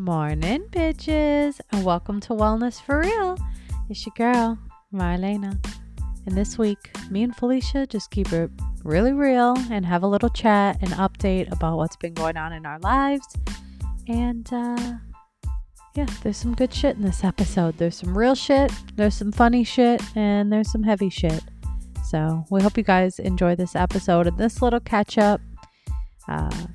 Morning, bitches, and welcome to Wellness for Real. It's your girl, Marlena. And this week, me and Felicia just keep it really real and have a little chat and update about what's been going on in our lives. And uh, yeah, there's some good shit in this episode. There's some real shit, there's some funny shit, and there's some heavy shit. So we hope you guys enjoy this episode and this little catch up. Uh,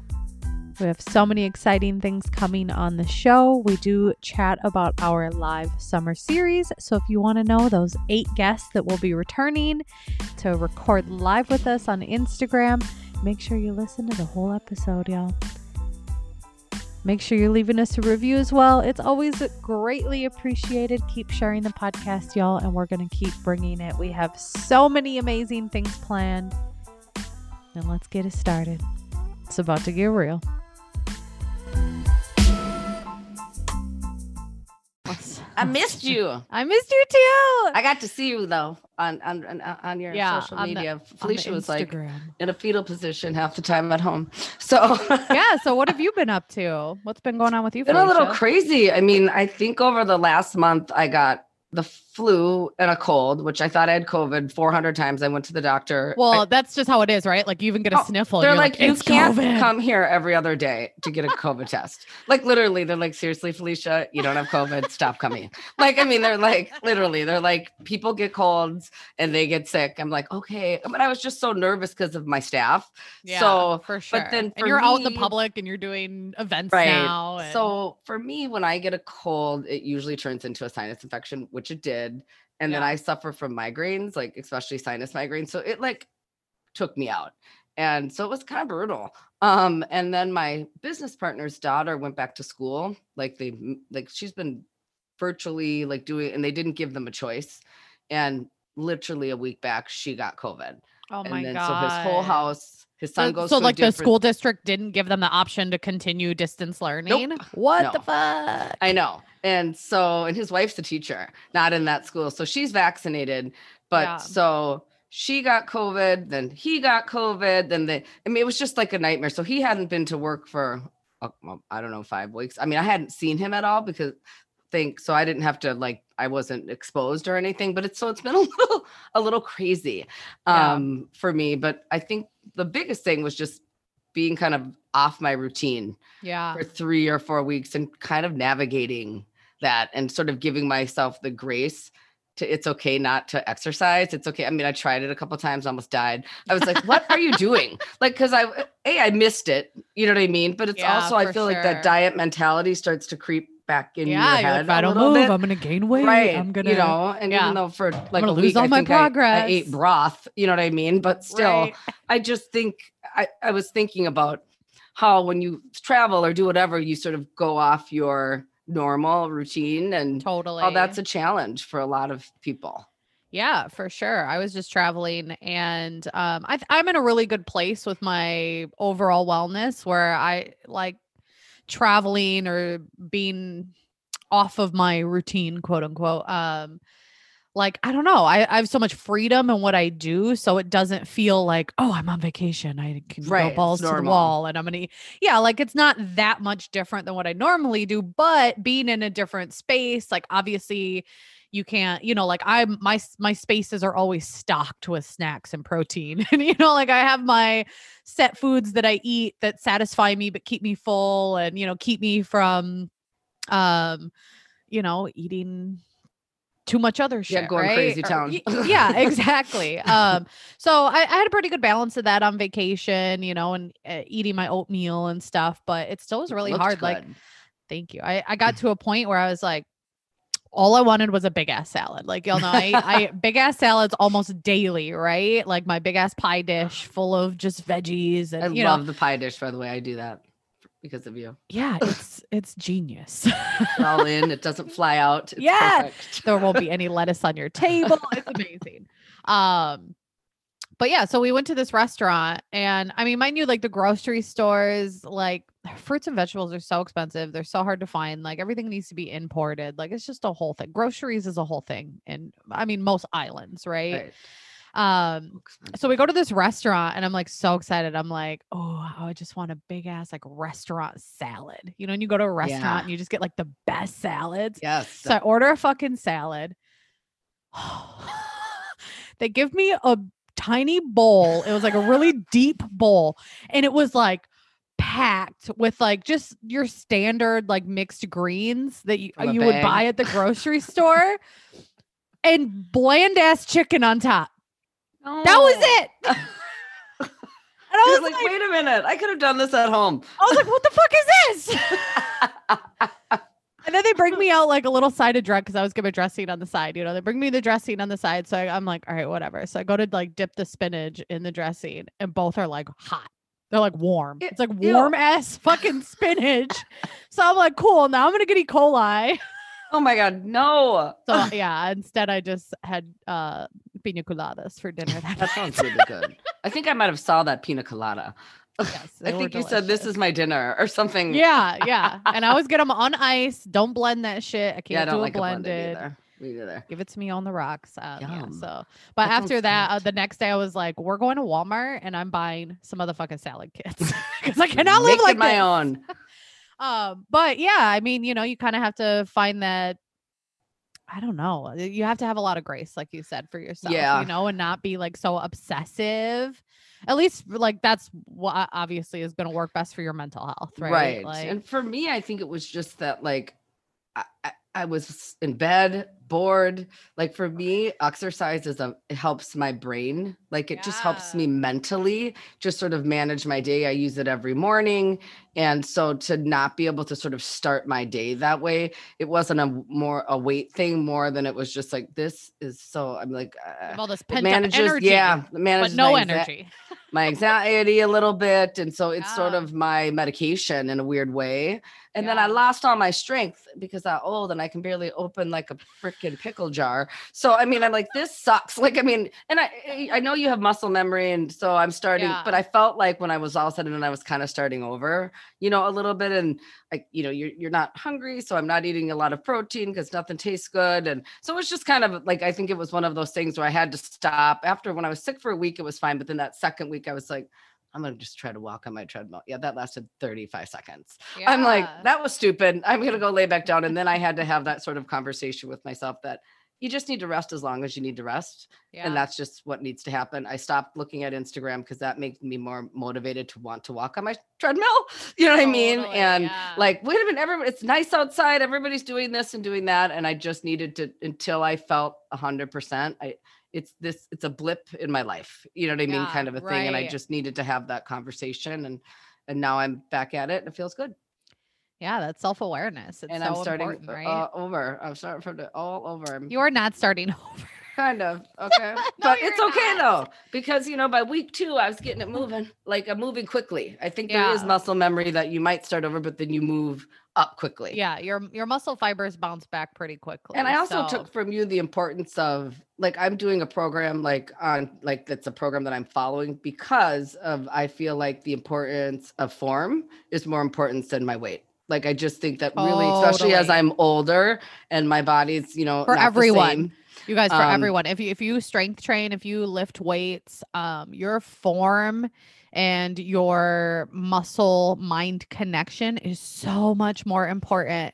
we have so many exciting things coming on the show. We do chat about our live summer series. So if you want to know those eight guests that will be returning to record live with us on Instagram, make sure you listen to the whole episode, y'all. Make sure you're leaving us a review as well. It's always greatly appreciated. Keep sharing the podcast, y'all, and we're going to keep bringing it. We have so many amazing things planned. And let's get it started. It's about to get real. I missed you. I missed you too. I got to see you though on on on, on your Yeah, social on media. The Felicia was like in a fetal position half the time at home. So yeah. So what have you been up to? What's been going on with you? been a little crazy. I mean, I think over the last month I got the flu and a cold, which I thought I had COVID 400 times. I went to the doctor. Well, I- that's just how it is, right? Like you even get a Oh, sniffle. they're you're like, you "It's can't COVID." come here every other day to get a COVID test. Like literally, they're like, seriously, Felicia, you don't have COVID. Stop coming. Like, I mean, they're like, literally, they're like, people get colds and they get sick. I'm like, okay. But I was just so nervous because of my staff. Yeah, so, for sure. But then and you're out in the public and you're doing events Right. now. and- So for me, when I get a cold, it usually turns into a sinus infection, which it did. And then I suffer from migraines, like especially sinus migraines. So it like took me out. And so it was kind of brutal. Um, and then my business partner's daughter went back to school. Like they like she's been virtually like doing and they didn't give them a choice. And literally a week back, she got COVID. Oh and my then god. so his whole house, his son So, goes so to like the different- school district didn't give them the option to continue distance learning. What the fuck? I know. And so, and his wife's a teacher, not in that school. So she's vaccinated. But Yeah. so she got COVID, then he got COVID, then they, I mean, it was just like a nightmare. So he hadn't been to work for, uh, well, I don't know, five weeks. I mean, I hadn't seen him at all because think so I didn't have to like I wasn't exposed or anything, but it's so it's been a little a little crazy Yeah. um for me. But I think the biggest thing was just being kind of off my routine yeah. for three or four weeks and kind of navigating that and sort of giving myself the grace to it's okay not to exercise. It's okay. I mean, I tried it a couple times, almost died. I was like, what are you doing? Like, because I a I missed it. You know what I mean? But it's Yeah, also I feel like that diet mentality starts to creep back in yeah, your head. if I don't move, bit. I'm gonna gain weight. right. I'm gonna, you know, and yeah. even though for like a lose week, all I my think I- I, ate broth. You know what I mean? But still, Right. I just think I, I was thinking about how when you travel or do whatever, you sort of go off your normal routine and totally. how that's a challenge for a lot of people. Yeah, for sure. I was just traveling and um I I'm in a really good place with my overall wellness where I like traveling or being off of my routine, quote unquote. Um like I don't know. I, I have so much freedom in what I do, so it doesn't feel like, oh, I'm on vacation. I can Right, go balls to the wall and I'm gonna yeah, like it's not that much different than what I normally do, but being in a different space, like obviously you can't you know like i'm my my spaces are always stocked with snacks and protein and you know like i have my set foods that i eat that satisfy me but keep me full and you know keep me from um you know eating too much other shit Yeah, going right? crazy town. y- yeah exactly um so I, I had a pretty good balance of that on vacation you know and uh, eating my oatmeal and stuff but it still was really Looked hard like. Thank you. I, I got to a point where I was like, all I wanted was a big ass salad. Like y'all know, I, I big ass salads almost daily, right? Like my big ass pie dish full of just veggies and I you love know, the pie dish, by the way. I do that because of you. yeah, it's it's genius. It's all in, it doesn't fly out. It's Yeah. perfect. there won't be any lettuce on your table. It's amazing. Um, but yeah, so we went to this restaurant, and I mean, mind you, like the grocery stores, like fruits and vegetables are so expensive. They're so hard to find. Like everything needs to be imported. Like it's just a whole thing. Groceries is a whole thing, and I mean, most islands, right? Right. Um, so we go to this restaurant and I'm like so excited. I'm like, oh, I just want a big ass like restaurant salad. You know, and you go to a restaurant Yeah. and you just get like the best salads. Yes. So I order a fucking salad. they give me a tiny bowl. It was like a really deep bowl. And it was like packed with like just your standard like mixed greens that you, you would buy at the grocery store and bland ass chicken on top. That was it. and I was like, like, wait a minute. I could have done this at home. I was like, what the fuck is this? and then they bring me out like a little side of dress because I was given a dressing on the side. You know, they bring me the dressing on the side. So I, I'm like, all right, whatever. So I go to like dip the spinach in the dressing, and both are like hot. They're like warm. Ew- It's like ew. warm ass fucking spinach. so I'm like, cool. Now I'm gonna get E. coli. Oh my God. No. So yeah, instead I just had uh pina coladas for dinner that, That sounds really good. I think I might have saw that pina colada. Yes, I they were think you said this is my dinner or something. Yeah, yeah. And I always get them on ice. Don't blend that shit. I can't Yeah, I don't do like a a blended blended. Me neither. Give it to me on the rocks. Um, yeah. So, but That after that, uh, the next day, I was like, "We're going to Walmart, and I'm buying some motherfucking salad kits because I cannot live like my this." own. Um, but yeah, I mean, you know, you kind of have to find that. I don't know. uh, You have to have a lot of grace, like you said, for yourself. Yeah. You know, and not be like so obsessive. At least, like that's what obviously is going to work best for your mental health, right? Right. Like, and for me, I think it was just that like I, I was in bed, bored. Like for me, exercise is a it helps my brain. Like it just helps me mentally just sort of manage my day. I use it every morning. And so to not be able to sort of start my day that way, it wasn't a more a weight thing more than it was just like this is so I'm like uh, all this pent manages, energy, yeah, it but manages no my energy. my anxiety a little bit. And so it's sort of my medication in a weird way. And then I lost all my strength because I'm old and I can barely open like a freaking pickle jar. So I mean, I'm like, this sucks. Like, I mean, and I I- I know you have muscle memory, and so I'm starting, Yeah. but I felt like when I was all said and done, I was kind of starting over, you know, a little bit. And like, you know, you're you're not hungry, so I'm not eating a lot of protein because nothing tastes good. And so it's just kind of like I think it was one of those things where I had to stop. After when I was sick for a week, it was fine, but then that second week, I was like. I'm gonna just try to walk on my treadmill. Yeah, that lasted 35 seconds. I'm like, that was stupid. I'm gonna go lay back down. And then I had to have that sort of conversation with myself that you just need to rest as long as you need to rest. yeah. And that's just what needs to happen. I stopped looking at Instagram because that makes me more motivated to want to walk on my treadmill. You know what I mean? And yeah. like, wait a minute, everyone, it's nice outside. Everybody's doing this and doing that. And I just needed to until I felt a hundred percent. I it's this, it's a blip in my life. You know what I mean? Yeah, Kind of a thing. And I just needed to have that conversation. And and now I'm back at it and it feels good. yeah, that's self awareness. It's and so I'm starting right? uh, over. I'm starting from the all over. I'm you are not starting over. kind of okay, No, but you're it's okay not. though because you know by week two I was getting it moving. Like I'm moving quickly. I think there is muscle memory that you might start over, but then you move up quickly. Yeah, your your muscle fibers bounce back pretty quickly. And I also so- took from you the importance of like I'm doing a program like on like that's a program that I'm following because of I feel like the importance of form is more important than my weight. Like I just think that really, especially as I'm older and my body's you know For everyone. you guys for um, everyone. If you if you strength train, if you lift weights, um, your form and your muscle mind connection is so much more important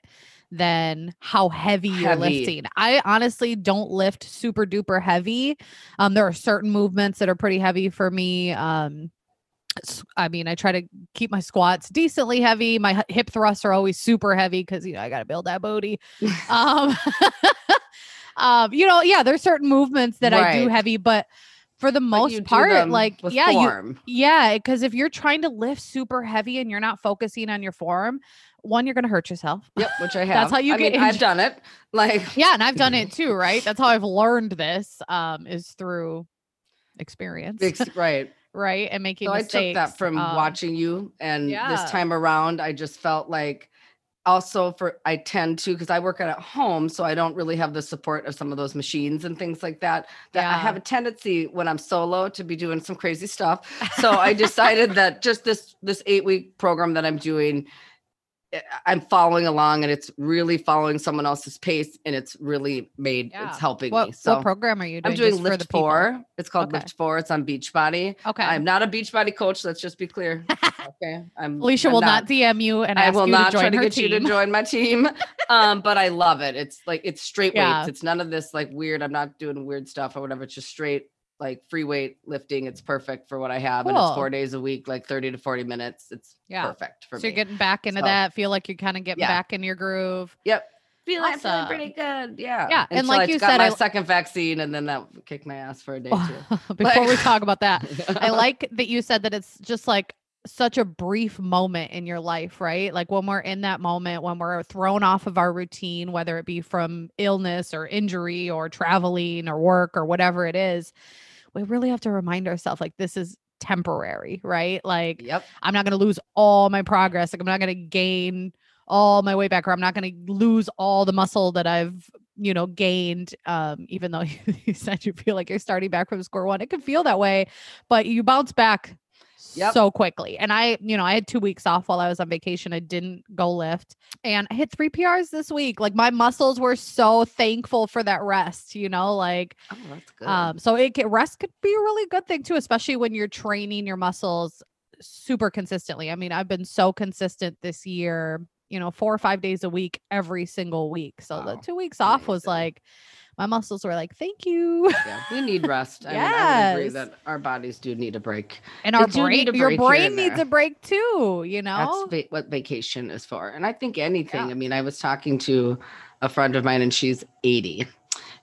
than how heavy you're lifting. I honestly don't lift super duper heavy. Um, there are certain movements that are pretty heavy for me. Um, I mean, I try to keep my squats decently heavy. My hip thrusts are always super heavy because you know I got to build that booty. um, um, you know, yeah, there's certain movements that I do heavy, but for the most part, like yeah, you yeah, because if you're trying to lift super heavy and you're not focusing on your form, one, you're gonna hurt yourself. Yep, which I have. That's how you I get mean, I've done it. Like Yeah, and I've done it too, right? That's how I've learned this um is through experience, ex- right. right? And making So I took that from um, watching you, and yeah. this time around, I just felt like also for I tend to because I work at home, so I don't really have the support of some of those machines and things like that. That I have a tendency when I'm solo to be doing some crazy stuff. So I decided that just this this eight week program that I'm doing. Eh, I'm following along and it's really following someone else's pace and it's really made Yeah. it's helping What, me. So what program are you doing? I'm doing just for the Lift people? Four. It's called Okay. Lift Four. It's on Beachbody. Okay. I'm not a Beachbody coach. Let's just be clear. Okay. I'm Alicia I'm will not, DM you and I will not to join try to get you to join my team. um, but I love it. It's like it's straight Yeah. weights. It's none of this like weird. I'm not doing weird stuff or whatever. It's just straight like free weight lifting. It's perfect for what I have, and it's four days a week, like 30 to 40 minutes. It's Yeah. perfect for so me. So you're getting back into So- that. Feel like you're kind of getting Yeah. back in your groove. Yep. Feeling, feeling pretty good. Yeah. Yeah, and Until like I you got said, my I- second vaccine, and then that kicked my ass for a day too. Before we talk about that, I like that you said that it's just like such a brief moment in your life, right? Like when we're in that moment, when we're thrown off of our routine, whether it be from illness or injury or traveling or work or whatever it is, we really have to remind ourselves like this is temporary, right? Like Yep. I'm not going to lose all my progress. Like I'm not going to gain all my weight back or I'm not going to lose all the muscle that I've, you know, gained. Um, even though you said you feel like you're starting back from square one, it can feel that way, but you bounce back Yep. so quickly. And I, you know, I had two weeks off while I was on vacation. I didn't go lift and I hit three PRs this week. Like my muscles were so thankful for that rest, you know, like Oh, that's good. um, so it can, rest could be a really good thing too, especially when you're training your muscles super consistently. I mean, I've been so consistent this year, you know, four or five days a week, every single week. So the two weeks off was like, my muscles were like, thank you. yeah, we need rest. I mean, I agree that our bodies do need a break. And our brain, a your brain needs there. a break too, you know? That's va- what vacation is for. And I think anything. Yeah. I mean, I was talking to a friend of mine and she's 80.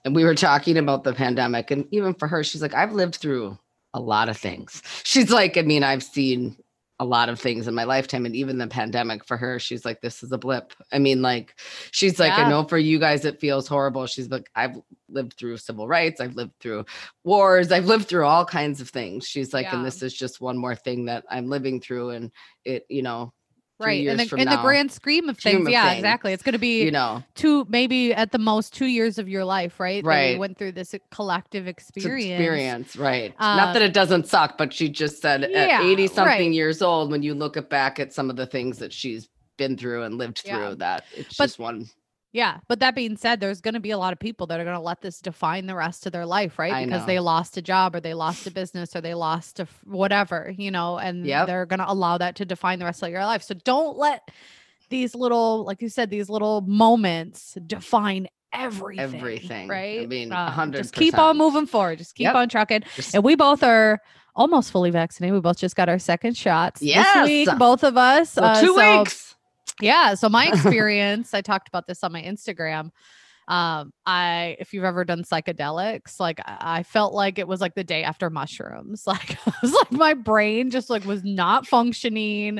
And we were talking about the pandemic. And even for her, she's like, I've lived through a lot of things. She's like, I mean, I've seen a lot of things in my lifetime. And even the pandemic for her, she's like, this is a blip. I mean, like, she's like, Yeah. I know for you guys it feels horrible. She's like, I've lived through civil rights, I've lived through wars, I've lived through all kinds of things. She's like, Yeah. and this is just one more thing that I'm living through. And it, you know, right. In years the, in the grand scheme of things. of yeah, things, exactly. It's going to be you know, two, maybe at the most two years of your life, right? Right. went through this collective experience. experience, right? Not that Um, it doesn't suck, but she just said yeah, at 80 something right. years old, when you look at back at some of the things that she's been through and lived Yeah. through, that it's But- just one. Yeah. But that being said, there's going to be a lot of people that are going to let this define the rest of their life, right? I because know. they lost a job or they lost a business or they lost a f- whatever, you know, and Yep. they're going to allow that to define the rest of your life. So don't let these little, like you said, these little moments define everything. Everything. Right. I mean, Um, Just keep on moving forward. Just keep Yep. on trucking. Just- And we both are almost fully vaccinated. We both just got our second shots this week, Yes. both of us. so Uh, two so- weeks. Yeah. So my experience, I talked about this on my Instagram. Um, I if you've ever done psychedelics, like I felt like it was like the day after mushrooms. Like I was like my brain just like was not functioning.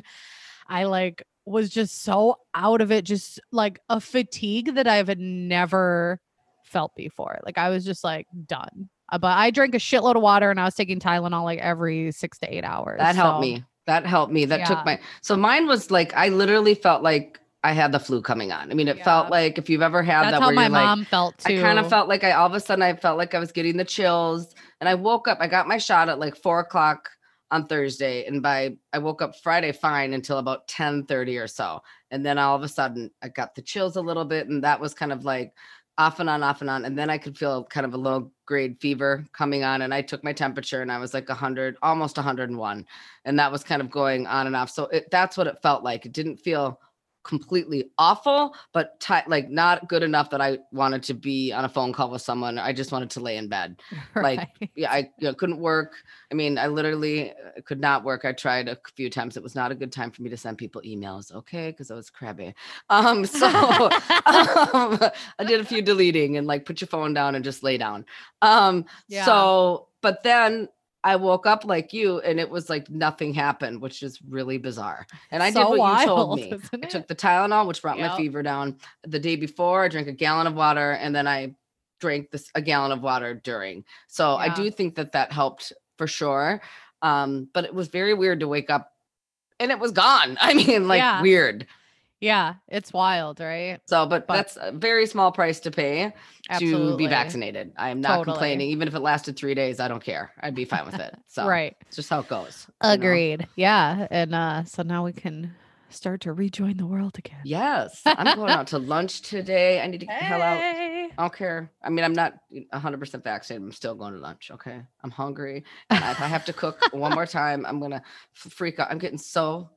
I like was just so out of it, just like a fatigue that I've never felt before. Like I was just like done. Uh, But I drank a shitload of water and I was taking Tylenol like every six to eight hours. That helped so- me. That helped me. That Yeah. took my so mine was like I literally felt like I had the flu coming on. I mean, it Yeah. felt like if you've ever had That's that how where my you're like, mom felt too. I kind of felt like I all of a sudden I felt like I was getting the chills, and I woke up. I got my shot at like four o'clock on Thursday, and by I woke up Friday fine until about ten thirty or so, and then all of a sudden I got the chills a little bit, and that was kind of like off and on, off and on, and then I could feel kind of a low grade fever coming on, and I took my temperature, and I was like hundred, almost hundred and one, and that was kind of going on and off. So it, that's what it felt like. It didn't feel completely awful, but ti like not good enough that I wanted to be on a phone call with someone. I just wanted to lay in bed. like, Yeah, I you know, couldn't work. I mean, I literally uh, could not work. I tried a few times. It was not a good time for me to send people emails, okay? Because I was crabby. Um, so um, I did a few deleting and like put your phone down and just lay down. Um, Yeah. so but then I woke up like you and it was like nothing happened, which is really bizarre. And I did So what you told me. I took the Tylenol, which brought my fever down. The day before, I drank a gallon of water, and then I drank this a gallon of water during. So I do think that that helped for sure. Um, but it was very weird to wake up and it was gone. I mean, like Yeah. weird. Yeah, it's wild, right? So, but, But- that's a very small price to pay to be vaccinated. I am not Totally. complaining. Even if it lasted three days, I don't care. I'd be fine with it. So Right. it's just how it goes. you know? Agreed. Yeah. And uh so now we can start to rejoin the world again. Yes, I'm going out to lunch today. I need to get the hell out. I don't care. I mean, I'm not 100% vaccinated. I'm still going to lunch. Okay. I'm hungry. And if I have to cook one more time, I'm going to freak out. I'm getting so,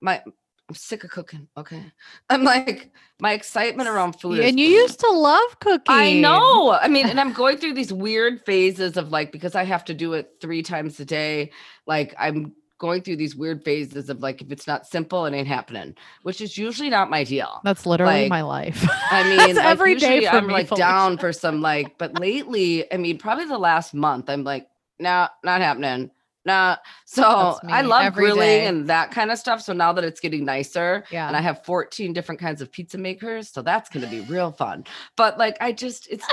my, I'm sick of cooking. Okay. I'm like, my excitement around food. is And you used to love cooking. I know. I mean, and I'm going through these weird phases of like, because I have to do it three times a day, like I'm going through these weird phases of like, if it's not simple, it ain't happening, which is usually not my deal. That's literally Like, my life. I mean, That's like, every day I'm me, like Felicia. down for some like, but lately, I mean, probably the last month, I'm like, nah, not happening. Nah. So I love grilling day. and that kind of stuff. So now that it's getting nicer, Yeah. and I have 14 different kinds of pizza makers, so that's gonna be real fun. But like, I just, it's,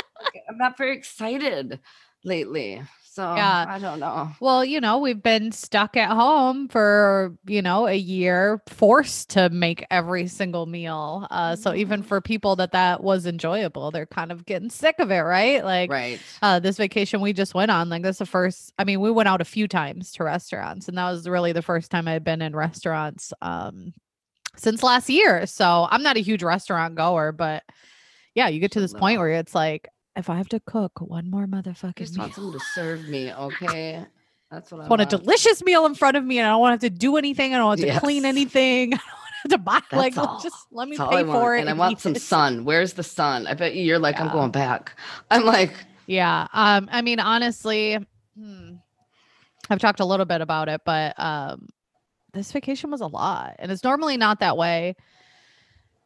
I'm not very excited lately. So Yeah. I don't know. Well, you know, we've been stuck at home for, you know, a year, forced to make every single meal. Uh, so even Mhm. for people that that was enjoyable, they're kind of getting sick of it, right? Like, Right. uh, this vacation we just went on, like that's the first. I mean, we went out a few times to restaurants, and that was really the first time I'd been in restaurants um, since last year. So I'm not a huge restaurant goer, but yeah, you get to this point where it's like, if I have to cook one more I motherfucking just want someone to serve me. Okay. That's what I just want a delicious meal in front of me and I don't want to have to do anything. I don't want to clean anything. I don't have to buy That's like all. just let me That's pay for it. And I want some it. sun. Where's the sun? I bet you you're like, I'm going back. I'm like, Yeah. Um, I mean, honestly, hmm, I've talked a little bit about it, but um this vacation was a lot. And it's normally not that way.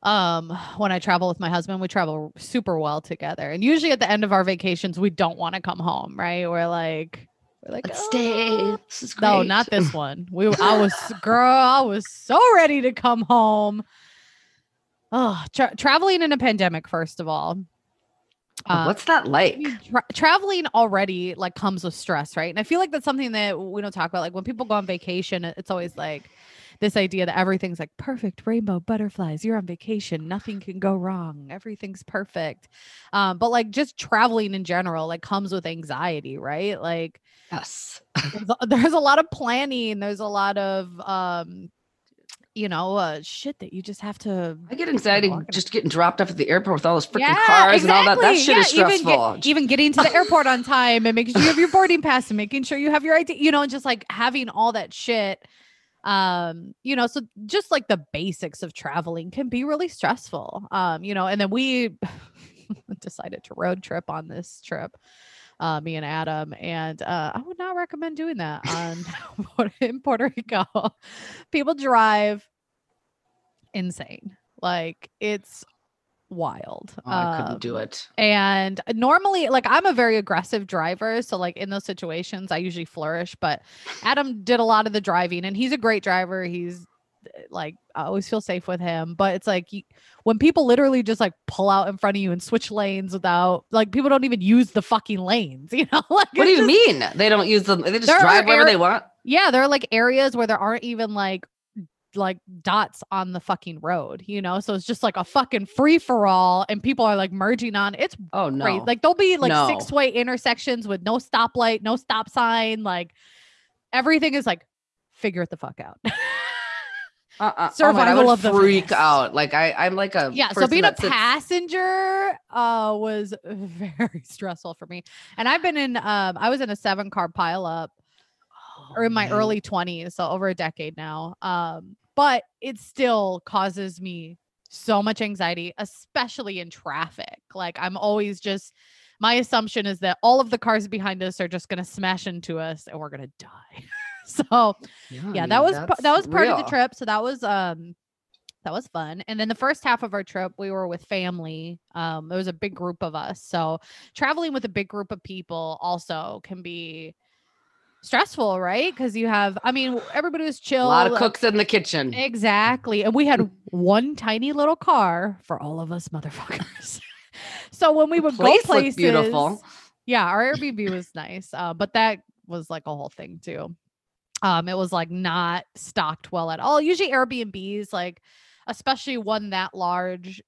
Um, when I travel with my husband, we travel super well together. And usually at the end of our vacations, we don't want to come home, right? We're like, we're like, let's stay. "Oh." Great. No, not this one. We I was girl, I was so ready to come home. Oh, tra- traveling in a pandemic first of all. Uh, What's that like? tra- traveling already like comes with stress, right? And I feel like that's something that we don't talk about. Like when people go on vacation, it's always like this idea that everything's like perfect rainbow butterflies. You're on vacation, nothing can go wrong. Everything's perfect. Um, but like just traveling in general, like comes with anxiety, right? Like Yes. there's a, there's a lot of planning. There's a lot of um, you know, uh, shit that you just have to I get anxiety just getting dropped off at the airport with all those freaking Yeah, cars and all that. That exactly. shit is Yeah, even get- stressful. Even, getting to the airport on time and making sure you have your boarding pass and making sure you have your ID, you know, and just like having all that shit. Um, you know, so just like the basics of traveling can be really stressful. Um, you know, and then we decided to road trip on this trip. Uh, me and Adam, and uh, I would not recommend doing that on in Puerto Rico. People drive insane, like it's wild. Oh, I couldn't do Um, it. and normally, like, I'm a very aggressive driver. So, like, in those situations, I usually flourish. But Adam did a lot of the driving, and he's a great driver. He's uh, like, I always feel safe with him. But it's like, you, when people literally just like pull out in front of you and switch lanes without, like, people don't even use the fucking lanes, you know? like, What do you just- mean? They don't use them. They just drive wherever they want. Yeah, there are like areas where there aren't even like like dots on the fucking road, you know? So it's just like a fucking free for all and people are like merging on. It's Oh no. crazy. Like there'll be like No. six way intersections with no stoplight, no stop sign, like everything is like figure it the fuck out. uh-uh. oh my I survival would of the freak out. Like I, I'm like a yeah, so being a sits- passenger uh was very stressful for me. And I've been in um I was in a seven car pileup or in my Oh, early 20s so over a decade now um but it still causes me so much anxiety especially in traffic like i'm always just my assumption is that all of the cars behind us are just going to smash into us and we're going to die. So yeah mean, that was that was part of the trip so that was um that was fun and then the first half of our trip we were with family um there was a big group of us so traveling with a big group of people also can be stressful right because you have i mean everybody was chill. A lot of cooks in the kitchen. exactly and we had one tiny little car for all of us motherfuckers so when we would place go places beautiful. yeah our airbnb was nice uh, but that was like a whole thing too um it was like not stocked well at all usually airbnbs like especially one that large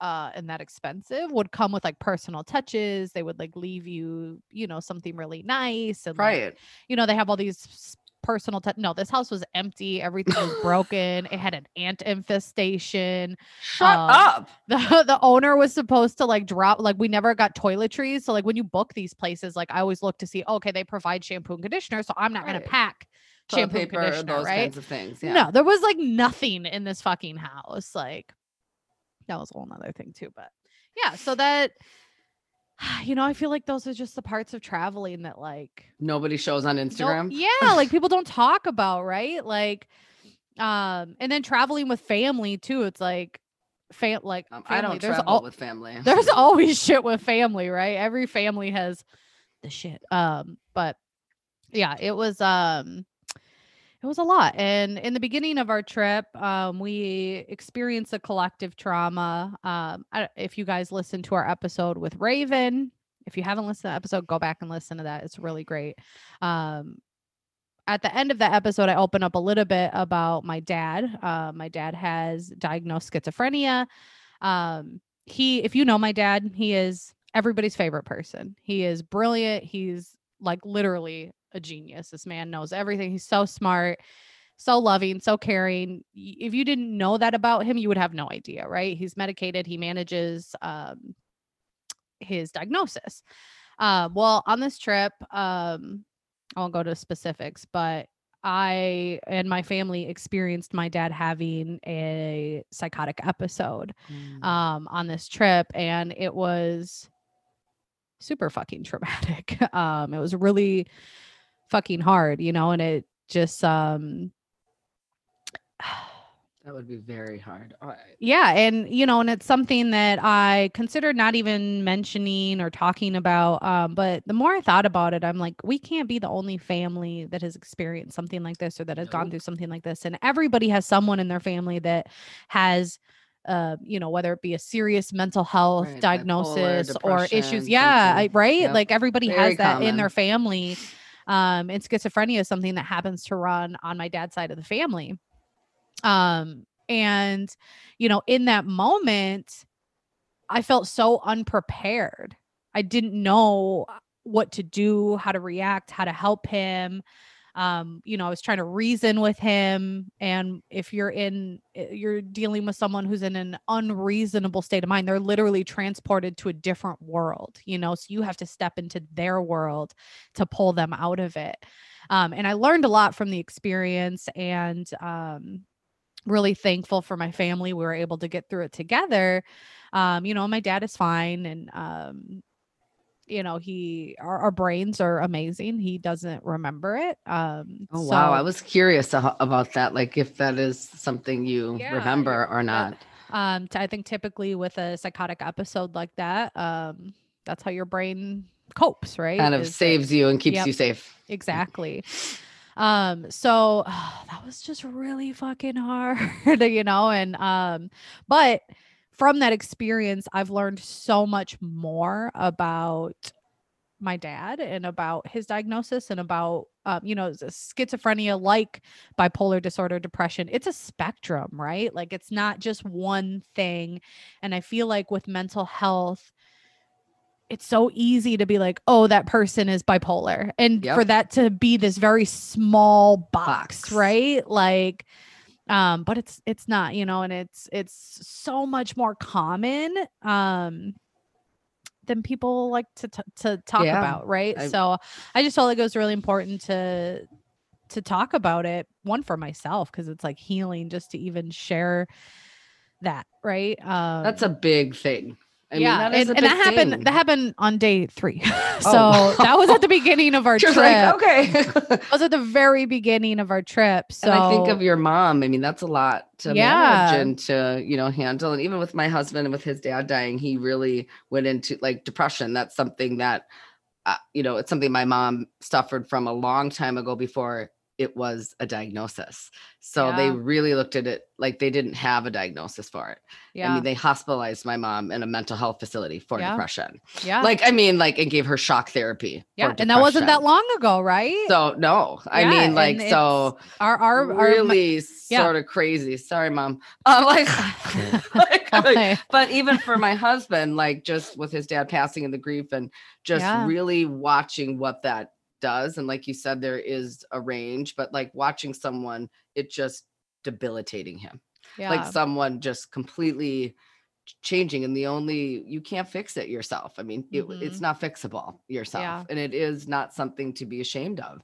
uh and that expensive would come with like personal touches they would like leave you you know something really nice and like, Right. you know they have all these personal t- no this house was empty everything was broken it had an ant infestation Shut Um, up. the the owner was supposed to like drop like we never got toiletries so like when you book these places like i always look to see okay they provide shampoo and conditioner so i'm not gonna pack shampoo and paper, conditioner those right kinds of things. Yeah. no there was like nothing in this fucking house like that was a whole nother thing too but yeah so that you know i feel like those are just the parts of traveling that like Nobody shows on Instagram. yeah, like people don't talk about, right? Like um and then traveling with family too. It's like fam like Um, family. I don't there's travel al- with family. there's always shit with family, right? Every family has the shit. Um but yeah, it was um it was a lot. And in the beginning of our trip, um, we experienced a collective trauma. Um, I, if you guys listen to our episode with Raven, if you haven't listened to the episode, go back and listen to that. It's really great. Um, at the end of the episode, I open up a little bit about my dad. Uh, my dad has diagnosed schizophrenia. Um, he, if you know my dad, he is everybody's favorite person. He is brilliant. He's like literally a genius. This man knows everything. He's so smart, so loving, so caring. If you didn't know that about him, you would have no idea, right? He's medicated. He manages um, his diagnosis. Um, well, on this trip, um, I won't go to specifics, but I and my family experienced my dad having a psychotic episode Mm. um, on this trip, and it was super fucking traumatic. Um, it was really fucking hard, you know, and it just um that would be very hard. Right. yeah and you know and it's something that i considered not even mentioning or talking about um, but the more i thought about it i'm like we can't be the only family that has experienced something like this or that has gone through something like this and everybody has someone in their family that has uh, you know whether it be a serious mental health Right, diagnosis or issues yeah I, right Yep. like everybody Very has that in their family um and schizophrenia is something that happens to run on my dad's side of the family. Um and you know in that moment i felt so unprepared. I didn't know what to do how to react how to help him um you know i was trying to reason with him and if you're in eh, you're dealing with someone who's in an unreasonable state of mind they're literally transported to a different world you know so you have to step into their world to pull them out of it. Um and i learned a lot from the experience and um really thankful for my family we were able to get through it together. Um you know my dad is fine and um you know he our, our brains are amazing he doesn't remember it um Oh wow, I was curious about that. Like if that is something you Yeah, remember or not. um i think typically with a psychotic episode like that um that's how your brain copes right Kind of Is saves you and keeps Yep. you safe. exactly um so that was just really fucking hard you know and um but from that experience i've learned so much more about my dad and about his diagnosis and about um, you know schizophrenia like bipolar disorder depression. It's a spectrum right? Like it's not just one thing. And i feel like with mental health it's so easy to be like oh that person is bipolar. And Yep. for that to be this very small box, Box. right? Like um but it's it's not you know and it's it's so much more common um than people like to t- to talk Yeah, about right I- so i just felt like it was really important to to talk about it one for myself because it's like healing just to even share that right um That's a big thing. I mean, yeah, that is and, and that happened. thing. That happened on day three. so Oh. that was at the beginning of our trip. like, okay. That was at the very beginning of our trip. So and I think of your mom. I mean, that's a lot to Yeah. manage and to, you know, handle. And even with my husband and with his dad dying, he really went into like depression. That's something that, uh, you know, it's something my mom suffered from a long time ago before it was a diagnosis. So they really looked at it like they didn't have a diagnosis for it. yeah, I mean, they hospitalized my mom in a mental health facility for Yeah. depression. yeah, Like, I mean, like, and gave her shock therapy. yeah, and that wasn't that long ago, right? So no, I Yeah, mean, like, so our our, our really yeah. sort of crazy. Sorry, mom. Um, like, like, like, but even for my husband, like just with his dad passing and the grief and just Yeah. really watching what that does. And like you said, there is a range, but like watching someone, it just debilitating him. Yeah. Like someone just completely changing and the only you can't fix it yourself. I mean, it, it's not fixable yourself. Mm-hmm. Yeah. And it is not something to be ashamed of.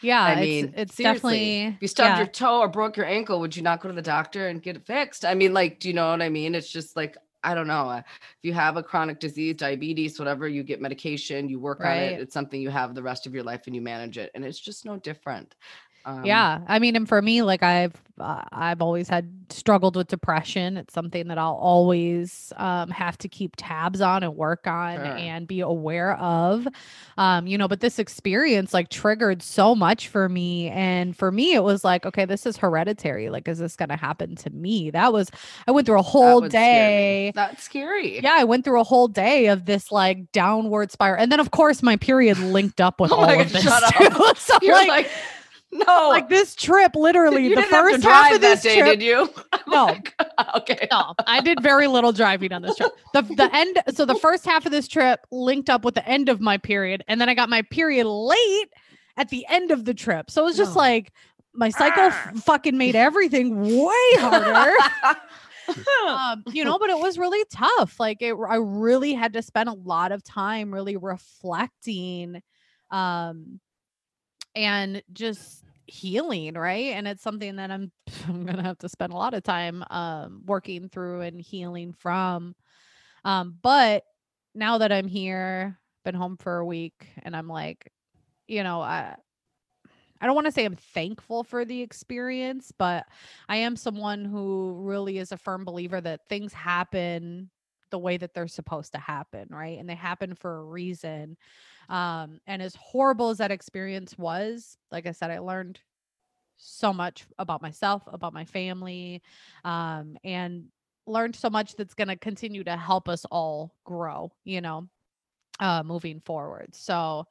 yeah. I it's, mean, it's seriously, definitely If you stubbed yeah. your toe or broke your ankle, would you not go to the doctor and get it fixed? I mean, like, do you know what I mean? It's just like, I don't know. uh, If you have a chronic disease, diabetes, whatever, you get medication, you work on it. It's something you have the rest of your life and you manage it. And it's just no different. Um, yeah i mean and for me like i've uh, i've always had struggled with depression it's something that i'll always um, have to keep tabs on and work on Sure. and be aware of um, you know but this experience like triggered so much for me and for me it was like okay this is hereditary like is this going to happen to me that was i went through a that whole scare me. day That's scary. yeah, I went through a whole day of this like downward spiral. And then of course my period linked up with Oh all of God, this. shut up. too. so You're like, like, no. like this trip literally you the didn't have to first half of this that day, trip did you? I'm No. like, okay. no i did very little driving on this trip the the end so the first half of this trip linked up with the end of my period and then i got my period late at the end of the trip so it was just No. like my cycle f- fucking made everything way harder um, you know, but it was really tough. Like it, I really had to spend a lot of time really reflecting, um, and just healing, right? And it's something that I'm, I'm gonna have to spend a lot of time, um, working through and healing from. Um, but now that I'm here, been home for a week, and I'm like, you know, I. I don't want to say I'm thankful for the experience, but I am someone who really is a firm believer that things happen the way that they're supposed to happen, right? And they happen for a reason. Um, and as horrible as that experience was, like I said, I learned so much about myself, about my family, um, and learned so much that's going to continue to help us all grow, you know, uh, moving forward. So,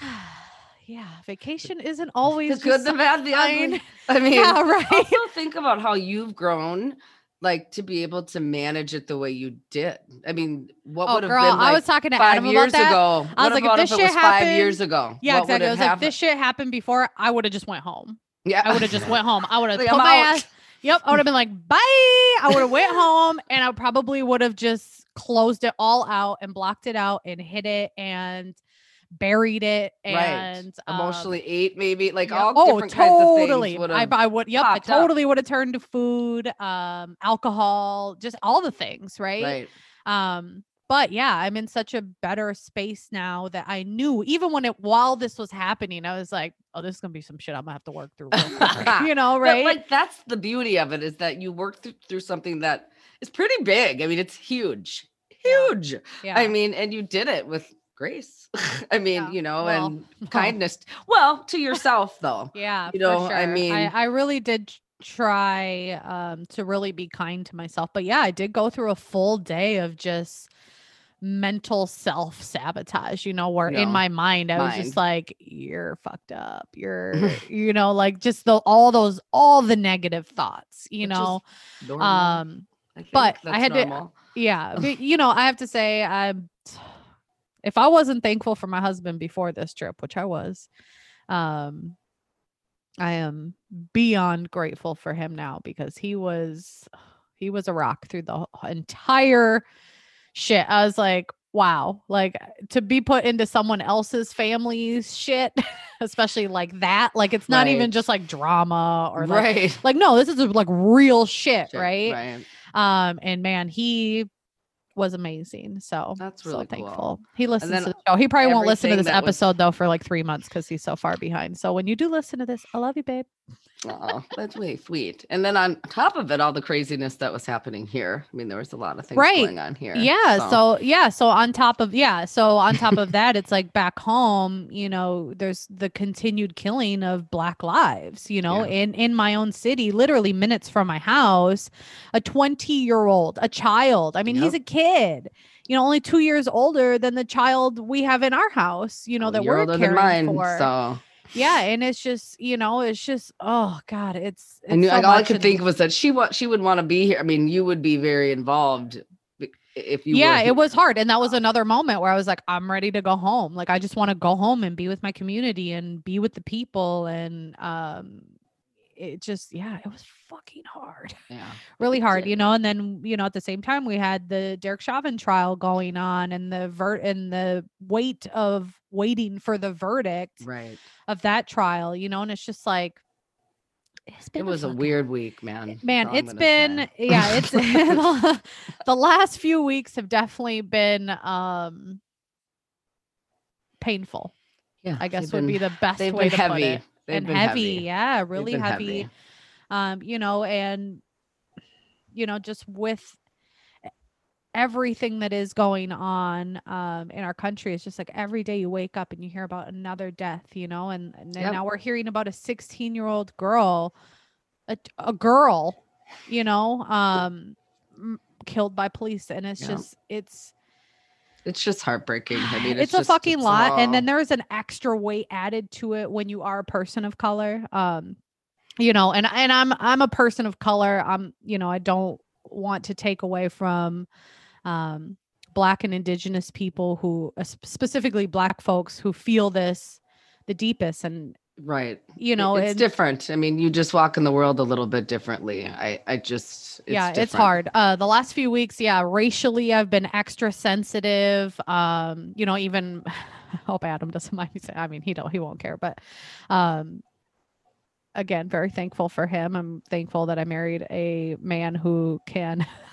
yeah, vacation isn't always the good, the bad, the ugly. I mean, yeah, right. also think about how you've grown, like to be able to manage it the way you did. I mean, what Oh, would have girl, been like I was talking to five Adam years about that. ago? I was What like, if this it shit was five years ago? Yeah, What exactly. I was like, if this shit happened before, I would have just went home. yeah, I would have just went home. I would have Like, put I'm my out. ass. Yep, I would have been like, bye. I would have went home and I probably would have just closed it all out and blocked it out and hid it and buried it right. and um, Emotionally ate maybe like yeah. all oh, different kinds of totally. things would I. I would. Yep, I totally would have turned to food, um, alcohol, just all the things, right? Right. Um, but yeah, I'm in such a better space now that I knew even when it while this was happening, I was like, oh, this is gonna be some shit I'm gonna have to work through, quick," you know, But, right? like that's the beauty of it is that you work through, through something that is pretty big. I mean, it's huge, huge. yeah. I mean, and you did it with grace. I mean, Yeah. you know, Well, and kindness. Well, to yourself though. yeah, you know, I mean- I, I really did try um to really be kind to myself. But yeah, I did go through a full day of just mental self sabotage, you know, where in my mind I was just like, you're fucked up. You're, you know, like just the all those all the negative thoughts, you Which know. Um I but I had to- yeah, but, you know, I have to say I'm if I wasn't thankful for my husband before this trip, which I was, um I am beyond grateful for him now because he was he was a rock through the entire shit. I was like, wow, like to be put into someone else's family's shit, especially like that. Like it's not even just like drama or like right. like no, this is like real shit, Shit, right? Right. Um, and man, he was amazing. So That's so really cool. thankful. He listens to the show. He probably won't listen to this that was- episode though for like three months because he's so far behind. So when you do listen to this, I love you, babe. Oh, that's way sweet. And then on top of it, all the craziness that was happening here. I mean, there was a lot of things Right. going on here. Yeah. So. yeah. So on top of yeah. So on top of that, it's like back home. You know, there's the continued killing of Black lives. You know, Yeah. in in my own city, literally minutes from my house, a 20 year old, a child. I mean, he's a kid. You know, only two years older than the child we have in our house. You know that we're caring mine. for. So yeah, and it's just you know, it's just oh god, it's. I knew it's so like, all I could and- think was that she wa- she would want to be here. I mean, you would be very involved. if you yeah, it was hard. And that was another moment where I was like, I'm ready to go home. Like I just want to go home and be with my community and be with the people. And um it just, yeah, it was fucking hard. Yeah. Really hard, you know. And then, you know, at the same time we had the Derek Chauvin trial going on and the vert and the weight of waiting for the verdict Right. of that trial, you know, and it's just like it's been It was a fucking- weird week, man. Man all I'm been say. yeah it's the, the last few weeks have definitely been um painful yeah. i guess would been- be the best way to heavy. put it They've and heavy, heavy. yeah really been heavy. um you know and you know just with everything that is going on um in our country it's just like every day you wake up and you hear about another death you know and, and Yep. now we're hearing about a 16 year old girl a, a girl you know um killed by police and it's Yeah. just it's It's just heartbreaking. I mean, it's, it's, a just- fucking it's lot and then there's an extra weight added to it when you are a person of color um you know and and i'm i'm a person of color i'm you know i don't want to take away from um black and indigenous people who uh, specifically black folks who feel this the deepest and right. you know it's and- different. I mean, you just walk in the world a little bit differently. I, I just, it's yeah it's hard uh the last few weeks yeah racially i've been extra sensitive um you know even I hope adam doesn't mind me saying i mean he don't he won't care but um again very thankful for him i'm thankful that i married a man who can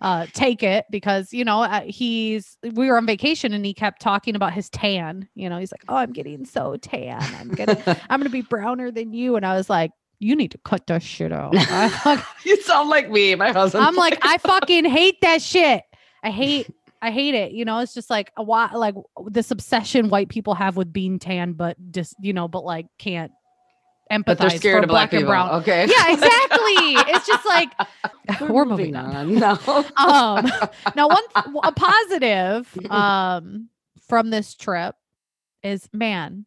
uh take it because you know uh, he's we were on vacation and he kept talking about his tan you know he's like oh i'm getting so tan i'm gonna i'm gonna be browner than you and i was like you need to cut that shit out fuck- you sound like me, my husband. I'm like, I fucking hate that shit. I hate, I hate it. You know, it's just like a why, like this obsession white people have with being tan, but just you know, but like can't empathize but they're scared for of black, and people. brown. Okay. Yeah, exactly. it's just like we're, moving, on. No. Um, now one a positive um from this trip is man,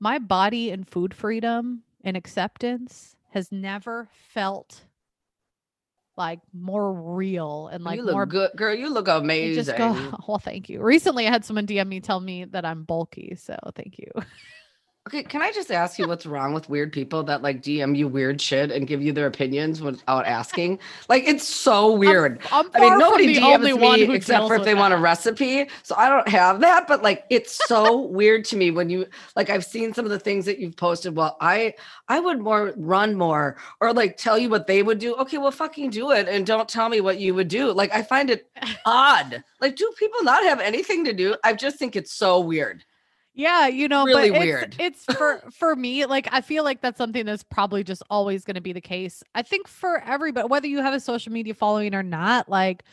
my body and food freedom and acceptance has never felt like more real and like you look more good, girl. You look you amazing. just go well thank you recently i had someone dm me tell me that i'm bulky so thank you Okay, can I just ask you what's wrong with weird people that like DM you weird shit and give you their opinions without asking? Like it's so weird. i'm, I far mean, nobody DMs me except for if they want a recipe. So I don't have that, but like it's so weird to me when you like I've seen some of the things that you've posted. Well, I I would more run more or like tell you what they would do. Okay, well fucking do it and don't tell me what you would do. Like I find it odd. Like do people not have anything to do? I just think it's so weird. Yeah you know Really but it's, it's for for me like i feel like that's something that's probably just always going to be the case. I think for everybody whether you have a social media following or not like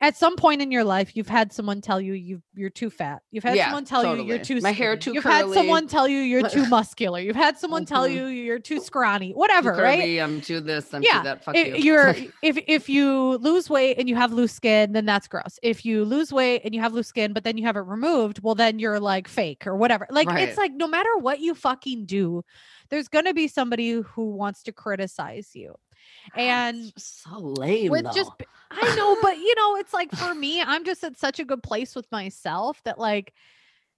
at some point in your life you've had someone tell you you you're too fat. You've had Yeah, someone tell you you're too My hair too you've had someone tell you you're too muscular. You've had someone tell Mhm. you you're too scrawny. Too whatever right? I'm to this, I'm Yeah, to that. Fuck I- you. you're if if you lose weight and you have loose skin then that's gross. If you lose weight and you have loose skin but then you have it removed well then you're like fake or whatever. Like Right. it's like no matter what you fucking do there's gonna be somebody who wants to criticize you and so lame. with though. just i know but you know it's like for me i'm just at such a good place with myself that like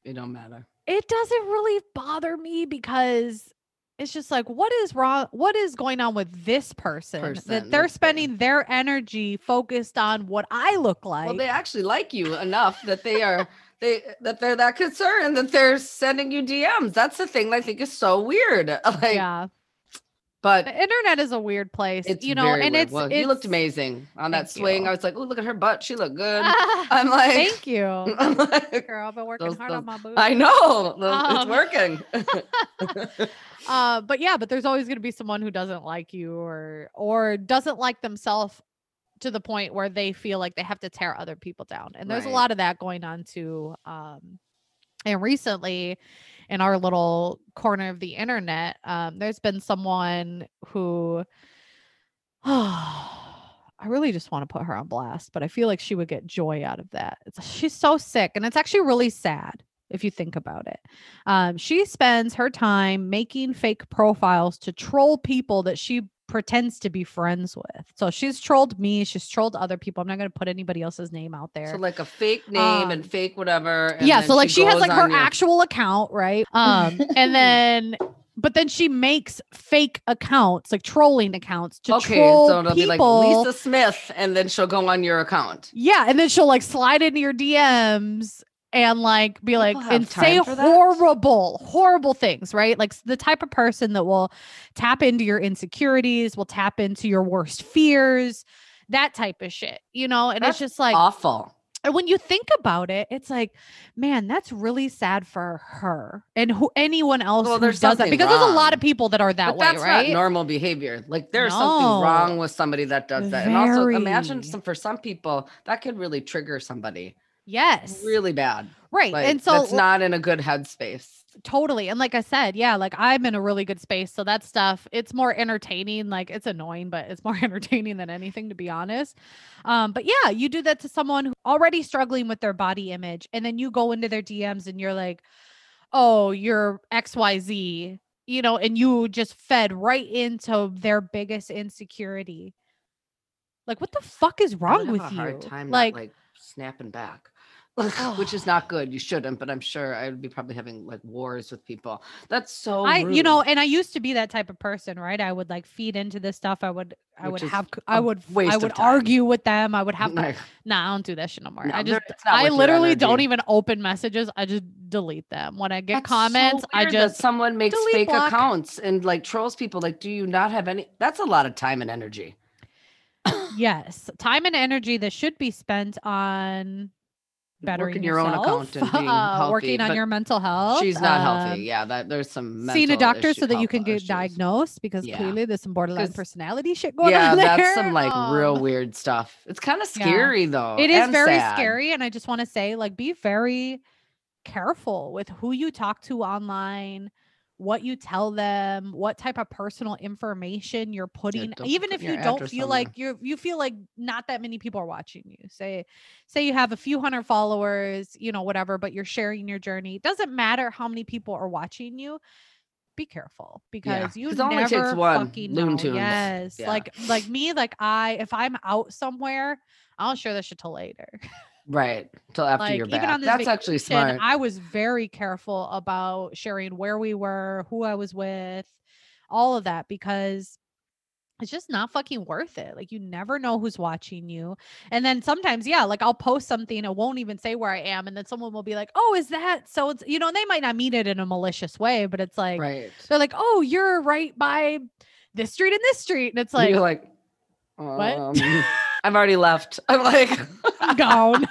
it don't matter. it doesn't really bother me because it's just like what is wrong what is going on with this person, Person, that they're spending their energy focused on what i look like well, they actually like you enough that they are they that they're that concerned that they're sending you DMs. That's the thing I think is so weird. Like, yeah but the internet is a weird place you know and it's, well, it's you looked amazing on that swing. you. I was like, oh, look at her butt. She looked good. I'm like, thank you I'm like, girl i've been working Those- hard those- on my boobs I know Um, it's working. uh but yeah but there's always going to be someone who doesn't like you or or doesn't like themselves to the point where they feel like they have to tear other people down and there's a lot of that going on too um and recently in our little corner of the internet um there's been someone who I really just want to put her on blast, but I feel like she would get joy out of that. It's she's so sick, and it's actually really sad if you think about it. Um, she spends her time making fake profiles to troll people that she pretends to be friends with. So she's trolled me, she's trolled other people. I'm not going to put anybody else's name out there. So like a fake name Um, and fake whatever. and yeah, so like she, has like her your- actual account, right? Um and then but then she makes fake accounts, like trolling accounts to Okay, troll so it'll people. be like Lisa Smith, and then she'll go on your account. Yeah, and then she'll like slide into your DMs and like be like have and say time for that? horrible, horrible things, right? Like the type of person that will tap into your insecurities, will tap into your worst fears, that type of shit, you know? And That's it's just like Awful. and when you think about it, it's like, man, that's really sad for her and who anyone else Well, who does that because there's a lot of people that are that but way, that's right? not normal behavior. Like there's No. something wrong with somebody that does that. And also imagine some for some people that could really trigger somebody yes, really bad. right. Like, and so that's not in a good headspace. totally and like i said yeah like i'm in a really good space so that stuff it's more entertaining like it's annoying but it's more entertaining than anything to be honest um but yeah you do that to someone who already struggling with their body image and then you go into their dms and you're like oh you're xyz you know and you just fed right into their biggest insecurity like what the fuck is wrong with you hard time like like snapping back. Which is not good. You shouldn't, but I'm sure I would be probably having like wars with people. That's so I, you know, and I used to be that type of person, right? I would like feed into this stuff. I would, I Which would have, I would, I would argue with them. I would have, Like, nah, I don't do that shit no more. no, I just, I literally don't even open messages. I just delete them when I get That's so comments. I just, someone makes fake block. accounts and like trolls people. Like, do you not have any? That's a lot of time and energy. Yes, time and energy that should be spent on bettering Working your own yourself, account and being uh, healthy, working on your mental health. She's not um, healthy. Yeah, that there's some Seeing a doctor issue- so that you can get issues. diagnosed because Yeah. clearly there's some borderline personality shit going Yeah, on. Yeah, that's some like real Um, weird stuff. It's kind of Yeah. scary though. It is very sad. scary. And I just want to say, like, be very careful with who you talk to online, what you tell them, what type of personal information you're putting. don't Even if you don't feel like you're you feel like not that many people are watching you. Say say you have a few hundred followers, you know, whatever, but you're sharing your journey. It doesn't matter how many people are watching you. Be careful because you 'cause it only never takes one fucking Looney know. Tunes. Yes, Yeah. like like me, like I if I'm out somewhere, I'll share that shit till later. Right. Till after like you're even on this That's actually smart. I was very careful about sharing where we were, who I was with, all of that because it's just not fucking worth it. Like you never know who's watching you. And then sometimes, yeah, like I'll post something, it won't even say where I am, and then someone will be like, "Oh, is that so?" It's you know, and they might not mean it in a malicious way, but it's like right. they're like, "Oh, you're right by this street and this street," and it's like, you're like, what? um, I've already left. I'm like, I'm gone.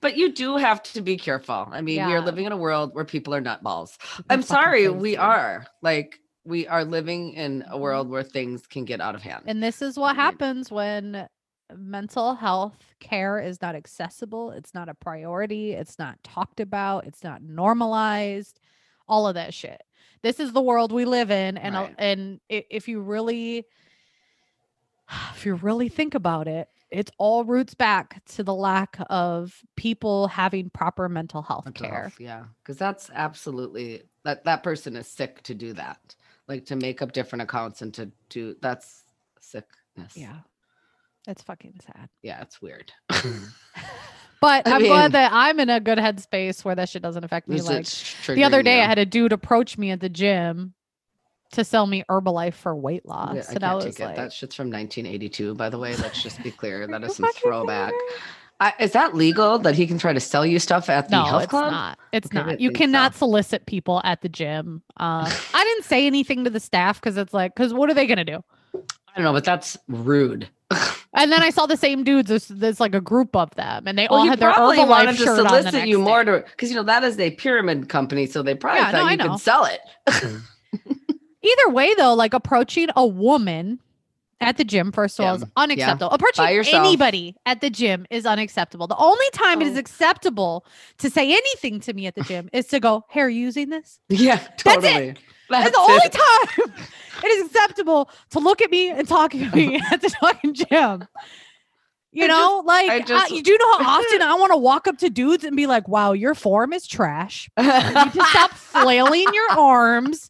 But you do have to be careful. I mean, we are living in a world where people are nutballs. I'm sorry, we are. Like, we are living in a Mhm. world where things can get out of hand. And this is what mean- happens when mental health care is not accessible, it's not a priority, it's not talked about, it's not normalized, all of that shit. This is the world we live in and Right. and if you really if you really think about it, it's all roots back to the lack of people having proper mental health Mental care. health, yeah, because that's absolutely that that person is sick to do that. Like to make up different accounts and to do that's sickness. Yeah. It's fucking sad. yeah, it's weird. Mm. But I I'm mean- glad that I'm in a good headspace where that shit doesn't affect me like the other day I had a dude approach me at the gym to sell me Herbalife for weight Yeah, loss. I and can't I was take it. like, That shit's from 1982, by the way. Let's just be clear. That is That you is some throwback. I, is that legal that he can try to sell you stuff at the No, health it's club? not. It's Okay, not. didn't You think so. cannot solicit people at the gym. Um, I didn't say anything to the staff because it's like, because what are they gonna do? I don't know, but that's rude. And then I saw the same dudes. There's, there's like a group of them, and they Well, all had their probably Herbalife wanted to shirt on the solicit next you more to because you know that is a pyramid company, so they probably Yeah, thought I you could sell it. Either way, though, like approaching a woman at the gym, first of all, is Yeah, unacceptable. Approaching anybody at the gym is unacceptable. The only time it is Oh. acceptable to say anything to me at the gym is to go, Hey, are you using this? yeah, That's it. totally. That's the only time it is acceptable to look at me and talk to me at the fucking gym. You I know, like I I you do know how often I want to walk up to dudes and be like, "Wow, your form is trash. You need to stop flailing your arms."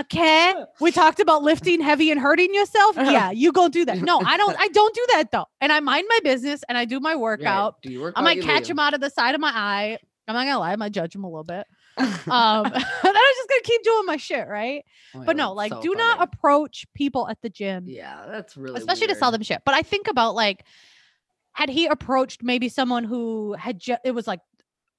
Okay. We talked about lifting heavy and hurting yourself. Uh-huh. Yeah, you go do that. No, I don't. I don't do that though. And I mind my business and I do my workout. Do you work I might catch him out of the side of my eye. I'm not gonna lie. I might judge him a little bit. Um, then I'm just gonna keep doing my shit, right? Oh But no, like, so do not approach people at the gym, Yeah, that's really especially to sell them shit. But I think about like, had he approached maybe someone who had just, it was like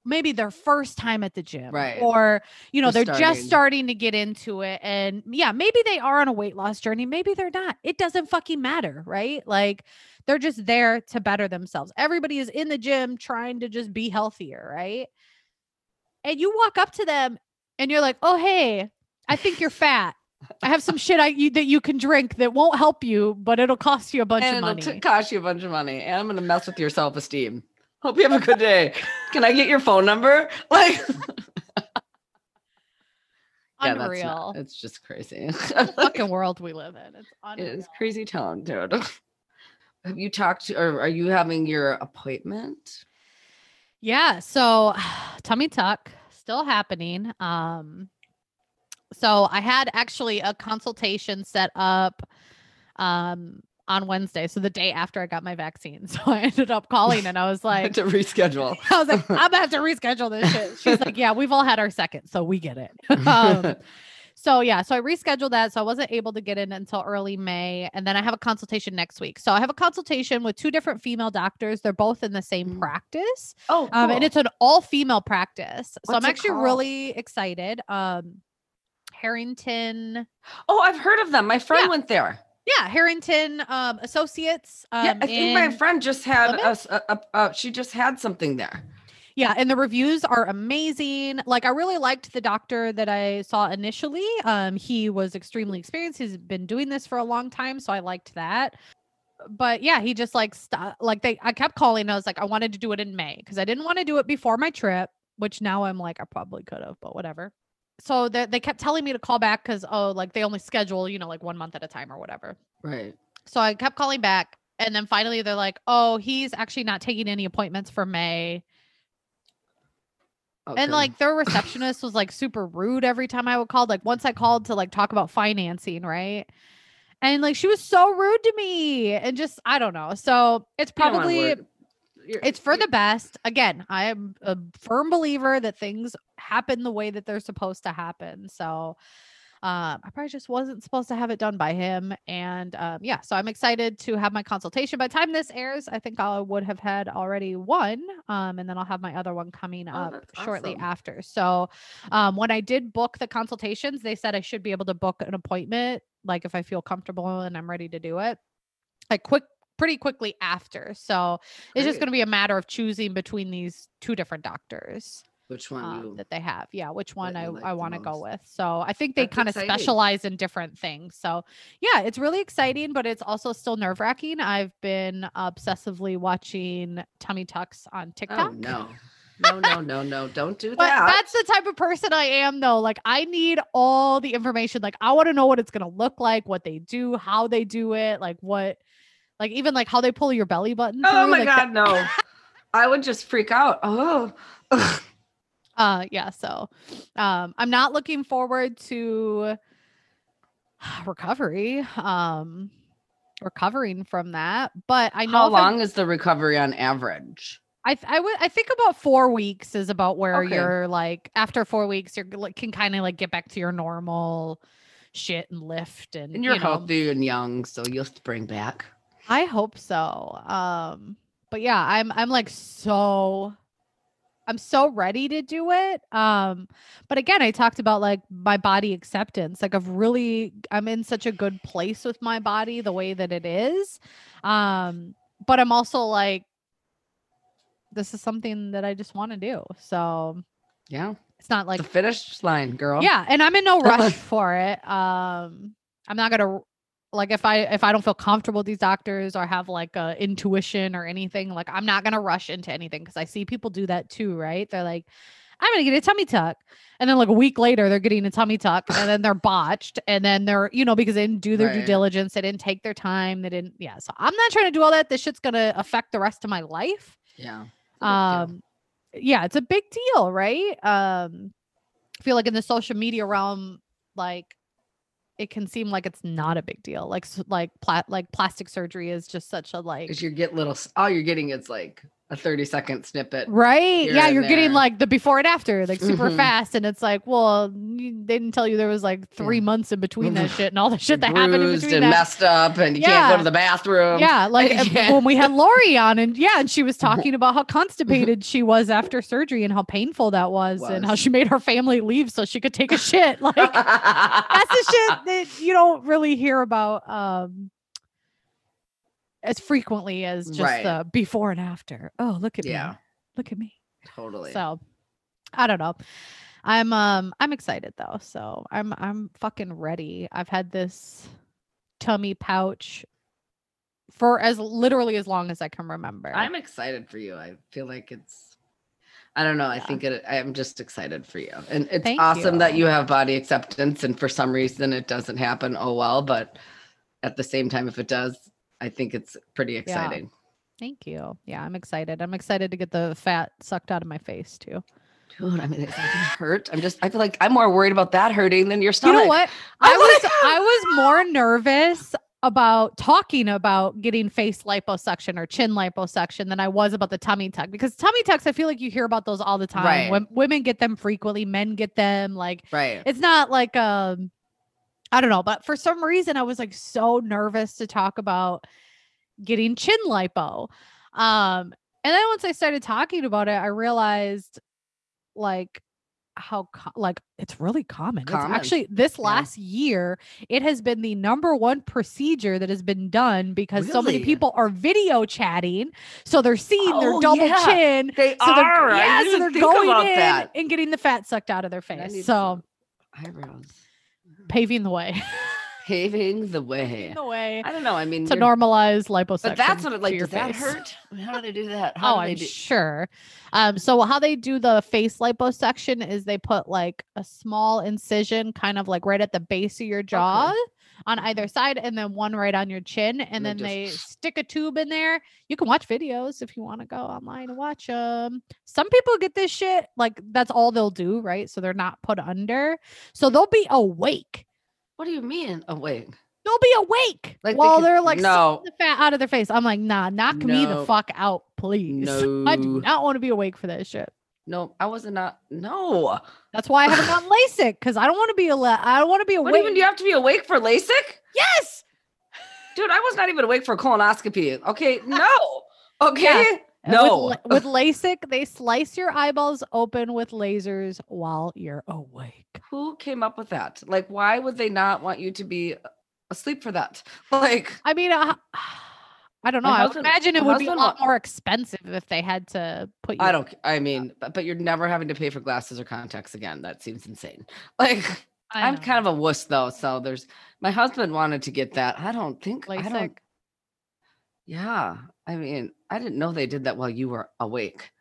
maybe their first time at the gym, Right. Or you know, They're they're starting. just starting to get into it, and yeah, maybe they are on a weight loss journey, maybe they're not. It doesn't fucking matter, right? Like. They're just there to better themselves. Everybody is in the gym trying to just be healthier, right? And you walk up to them and you're like, "Oh, hey, I think you're fat. I have some shit I you, that you can drink that won't help you, but it'll cost you a bunch and of money. it'll money." t- cost you a bunch of money, and I'm gonna mess with your self esteem. Hope you have a good day. Can I get your phone number? Like, yeah, that's Unreal. not, it's just crazy. Fucking world we live in. It's unreal. is crazy town, dude. Have you talked to, or are you having your appointment? Yeah. So tummy tuck still happening. Um, so I had actually a consultation set up um on Wednesday. So the day after I got my vaccine. So I ended up calling and I was like, to reschedule. I was like, I'm gonna have to reschedule this shit. She's like, Yeah, we've all had our second, so we get it. um, so yeah, so I rescheduled that. So I wasn't able to get in until early May. And then I have a consultation next week. So I have a consultation with two different female doctors. They're both in the same Mm. practice. oh, Um, and it's an all female practice. So I'm actually called? really excited. Um, Harrington, oh, I've heard of them. My friend Yeah. went there. Yeah, Harrington um, Associates. Um, yeah, I think my friend just had a, a- a- she just had something there. Yeah, and the reviews are amazing. Like I really liked the doctor that I saw initially. Um he was extremely experienced. He's been doing this for a long time, so I liked that. But yeah, he just like st- like they I kept calling. I was like I wanted to do it in May because I didn't want to do it before my trip, which now I'm like I probably could have, but whatever. So they they kept telling me to call back cuz oh like they only schedule, you know, like 1 month at a time or whatever. Right. So I kept calling back and then finally they're like, "Oh, he's actually not taking any appointments for May." Okay. And like their receptionist was like super rude every time I would call. Like once I called to like talk about financing, right? And like she was so rude to me and just I don't know. So it's probably you're- it's for you- the best. Again, I am a firm believer that things happen the way that they're supposed to happen. So um, I probably just wasn't supposed to have it done by him. And um, yeah, so I'm excited to have my consultation. By the time this airs, I think I would have had already one. Um, and then I'll have my other one coming Oh, up shortly awesome. after. So um, when I did book the consultations, they said I should be able to book an appointment, like if I feel comfortable and I'm ready to do it, I quick, pretty quickly after. So it's just going to be a matter of choosing between these two different doctors Which one um, you? that they have. Yeah, which one I, like I want to go with. So I think they kind of specialize in different things. So yeah, it's really exciting, but it's also still nerve wracking. I've been obsessively watching tummy tucks on TikTok. Oh no. No, no, no, no. Don't do But that. that's the type of person I am, though. Like, I need all the information. Like, I want to know what it's going to look like, what they do, how they do it, like, what, like, even like how they pull your belly button. oh my like, that- god, no. I would just freak out. Oh. uh yeah so um i'm not looking forward to recovery um recovering from that but i know How if I- long is the recovery on average? I th- I would I think about four weeks is about where Okay. you're like after four weeks you're like can kind of like get back to your normal shit and lift and, And you're you know, healthy and young, so you'll spring back. I hope so. Um, but yeah, I'm I'm like so I'm so ready to do it. Um, but again, I talked about like my body acceptance. Like I've really I'm in such a good place with my body the way that it is. Um, but I'm also like this is something that I just want to do. So Yeah. it's not like the finish line, girl. yeah, and I'm in no rush for it. Um, I'm not gonna like if I if I don't feel comfortable with these doctors or have like a intuition or anything, like I'm not gonna rush into anything because I see people do that too, right? They're like, I'm gonna get a tummy tuck, and then like a week later they're getting a tummy tuck, and then they're botched, and then they're you know because they didn't do their due diligence, they didn't take their time, they didn't yeah. So I'm not trying to do all that. This shit's gonna affect the rest of my life Yeah. Big deal. um yeah it's a big deal right um i feel like in the social media realm like it can seem like it's not a big deal. Like like pla- like plastic surgery is just such a like Because you get little, all you're getting is like a 30 second snippet. Right. yeah, you're getting like the before and after, like super Mhm. fast. And it's like, well, they didn't tell you there was like three Yeah. months in between that Mhm. shit and all the shit that happened in between and that. messed up, and you can't go to the bathroom. Yeah, like Yeah. when we had Lori on, and yeah, and she was talking about how constipated she was after surgery and how painful that was, and how she made her family leave so she could take a shit. Like that's the shit that you don't really hear about um as frequently as just Right. the before and after. Oh, look at Yeah. me. Look at me. totally. So I don't know. I'm um I'm excited though. So I'm I'm fucking ready. I've had this tummy pouch for as literally as long as I can remember. I'm excited for you. I feel like it's. I don't know. I Yeah. think it. I'm just excited for you, and it's Thank awesome that you. you have body acceptance. And for some reason, it doesn't happen. Oh well, but at the same time, if it does, I think it's pretty exciting. Thank you. Yeah, I'm excited. I'm excited to get the fat sucked out of my face too. Dude, I mean, it's hurt. I'm just. I feel like I'm more worried about that hurting than your stomach. You know what? I was like- I was more nervous about talking about getting face liposuction or chin liposuction than I was about the tummy tuck because tummy tucks I feel like you hear about those all the time. Right. Wom- women get them frequently, men get them like Right. it's not like um I don't know, but for some reason I was like so nervous to talk about getting chin lipo. Um and then once I started talking about it, I realized like how co- like it's really common. Common. It's actually this Yeah. last year it has been the number one procedure that has been done because so many people are video chatting, so they're seeing their Oh, double yeah. chin. They So they're, yeah, so they're going in that. and getting the fat sucked out of their face. So eyebrows. Paving the way, Paving the way. paving the way I don't know. I mean, to normalize liposuction. But that's what it like. your Does that face. hurt? How do they do that? Oh, How do I'm do- sure. Um, so how they do the face liposuction is they put like a small incision, kind of like right at the base of your jaw on either side, and then one right on your chin, and And then they they stick a tube in there. You can watch videos if you want to go online and watch them. Some people get this shit like that's all they'll do, right? So they're not put under, so they'll be awake. What do you mean? awake? They'll be awake Like while they are like no. the fat out of their face. I'm like, nah, knock me the fuck out, please. I do not want to be awake for that shit. No, I wasn't not. No. That's why I haven't gotten LASIK because I don't want to be ala- I don't want to be awake. What even do you have to be awake for LASIK? yes. Dude, I was not even awake for colonoscopy. Okay, no. Okay. Yeah. No. With, with LASIK, they slice your eyeballs open with lasers while you're awake. Who came up with that? Like, why would they not want you to be asleep for that? Like, I mean, uh, I don't know. I would imagine it would be a lot more expensive if they had to put you. I don't. I mean, but, but you're never having to pay for glasses or contacts again. That seems insane. Like, I I'm kind of a wuss though. So there's my husband wanted to get that. I don't think I don't. Yeah, I mean, I didn't know they did that while you were awake.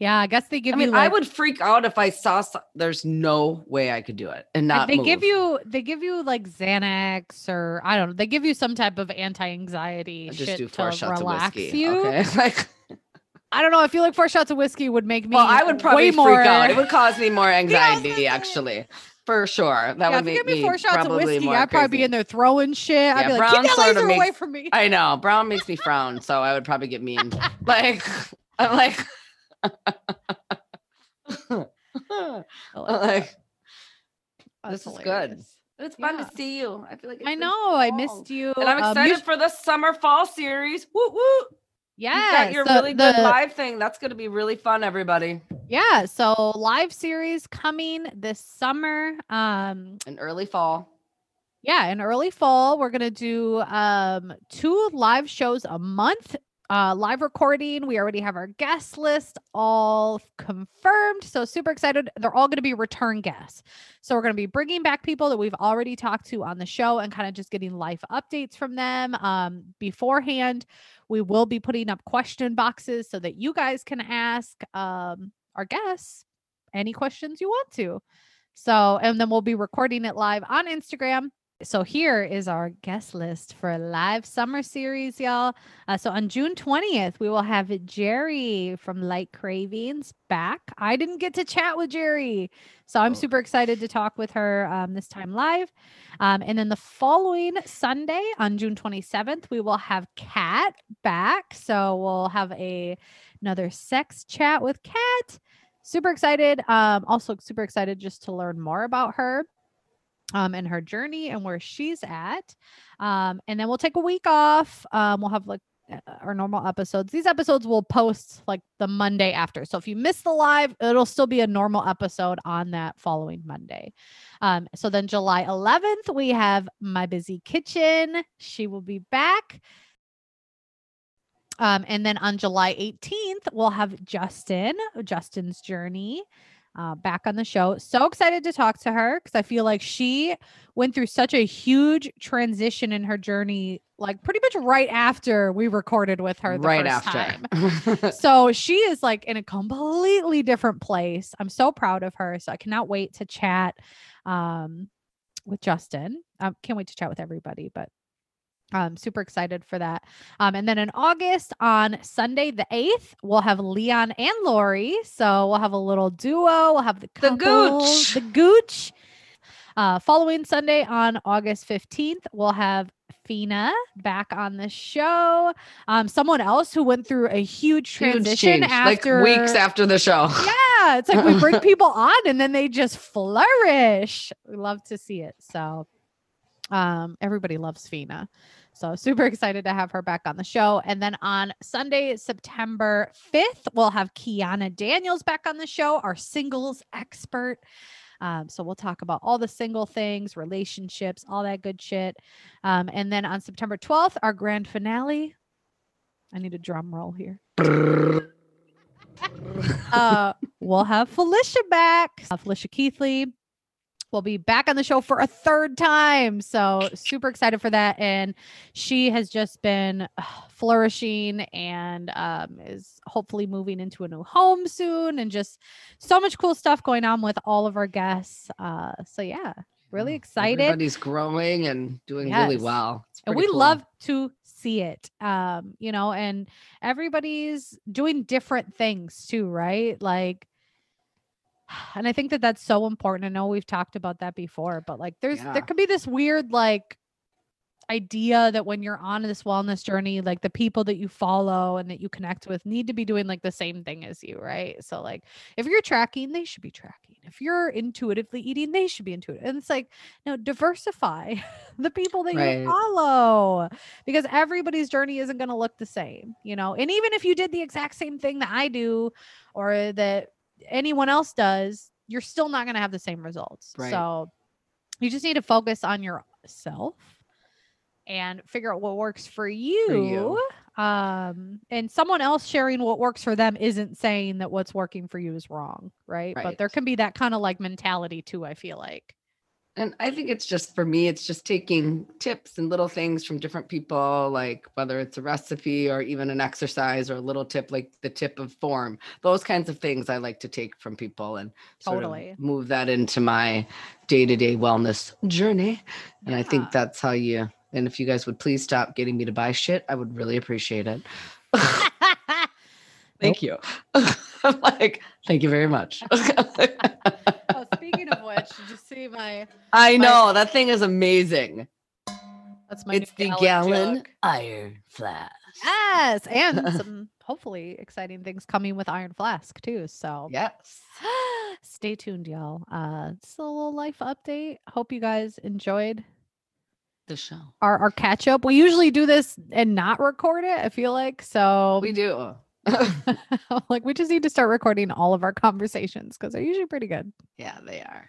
Yeah, I guess they give I mean, you. I like- would freak out if I saw. So- there's no way I could do it and not. they give you they give you like Xanax or I don't know. They give you some type of anti-anxiety I shit just do to four shots of relax whiskey. you. Okay, like. I don't know. I feel like four shots of whiskey would make me. Well, I would probably freak more, out. It would cause me more Yeah, I was gonna anxiety, say. actually, for sure. That yeah, would if you make give me four shots of probably whiskey, I'd probably be in there throwing shit. I'd Yeah, be like, brown keep that laser away from me. I know brown makes me frown, so I would probably get mean. like, I'm like, like this is good. it's fun Yeah. to see you. I feel like I know. I missed you. and I'm Um, excited for the summer fall series. Woo woo! yeah, you your so really good the- live thing. That's going to be really fun, everybody. Yeah, so live series coming this summer. Um, In early fall. yeah, in early fall, we're gonna do um two live shows a month. Uh, live recording. We already have our guest list all confirmed. So super excited. They're all going to be return guests. So we're going to be bringing back people that we've already talked to on the show and kind of just getting life updates from them um, beforehand. We will be putting up question boxes so that you guys can ask um, our guests any questions you want to. So, and then we'll be recording it live on Instagram So here is our guest list for a live summer series, y'all. Uh, so on June 20th, we will have Jerry from Light Cravings back. I didn't get to chat with Jerry, so I'm Oh. super excited to talk with her um, this time live. Um, and then the following Sunday on June 27th, we will have Kat back. So we'll have a another sex chat with Kat. Super excited. Um, also super excited just to learn more about her um, and her journey and where she's at. Um, and then we'll take a week off. Um, we'll have like uh, our normal episodes. These episodes will post like the Monday after. So if you miss the live, it'll still be a normal episode on that following Monday. Um, so then July 11th, we have My Busy Kitchen. She will be back. Um, and then on July 18th, we'll have Justin, Justin's Journey, uh, back on the show. So excited to talk to her because I feel like she went through such a huge transition in her journey, like pretty much right after we recorded with her the right first after. time. so she is like in a completely different place. I'm so proud of her. So I cannot wait to chat um, with Justin. I can't wait to chat with everybody, but I'm super excited for that. Um, and then in August on Sunday, the 8th, we'll have Leon and Lori. So we'll have a little duo. We'll have the, The couple, gooch. The gooch. Uh, following Sunday on August 15th, we'll have Fina back on the show. Um, someone else who went through a huge Huge transition change, after like weeks after the show. yeah, it's like we bring people on and then they just flourish. We love to see it. So um everybody loves Fina. So super excited to have her back on the show. And then on Sunday, September 5th, we'll have Kiana Daniels back on the show, our singles expert. Um, so we'll talk about all the single things, relationships, all that good shit. Um, and then on September 12th, our grand finale. I need a drum roll here uh, we'll have Felicia back. Uh, Felicia Keithley will be back on the show for a third time. So super excited for that. And she has just been uh, flourishing and um, is hopefully moving into a new home soon. And just so much cool stuff going on with all of our guests. Uh, so yeah, really excited. Everybody's growing and doing really well. And we cool. love to see it um you know and everybody's doing different things too right like and i think that that's so important i know we've talked about that before but like there's Yeah. there could be this weird like idea that when you're on this wellness journey like the people that you follow and that you connect with need to be doing like the same thing as you right so like if you're tracking they should be tracking if you're intuitively eating they should be intuitive and it's like no diversify the people that Right. you follow because everybody's journey isn't going to look the same you know and even if you did the exact same thing that i do or that anyone else does you're still not going to have the same results Right. so you just need to focus on yourself and figure out what works for you. you. Um, and someone else sharing what works for them isn't saying that what's working for you is wrong, right? right. But there can be that kind of like mentality too, I feel like. And I think it's just for me, it's just taking tips and little things from different people, like whether it's a recipe or even an exercise or a little tip, like the tip of form, those kinds of things I like to take from people and sort of Totally. move that into my day to day wellness journey. And I think that's how you, and if you guys would please stop getting me to buy shit, I would really appreciate it. Thank you. I'm like, thank you very much. oh, speaking of which, did you see my I My- know that thing is amazing. that's my it's the gallon jug. iron flask. Yes, and some hopefully exciting things coming with Iron Flask too. So Yes. stay tuned, y'all. Uh, it's a little life update. Hope you guys enjoyed The show. our, our catch up. We usually do this and not record it, I feel like. So We do. like we just need to start recording all of our conversations because they're usually pretty good. yeah, they are.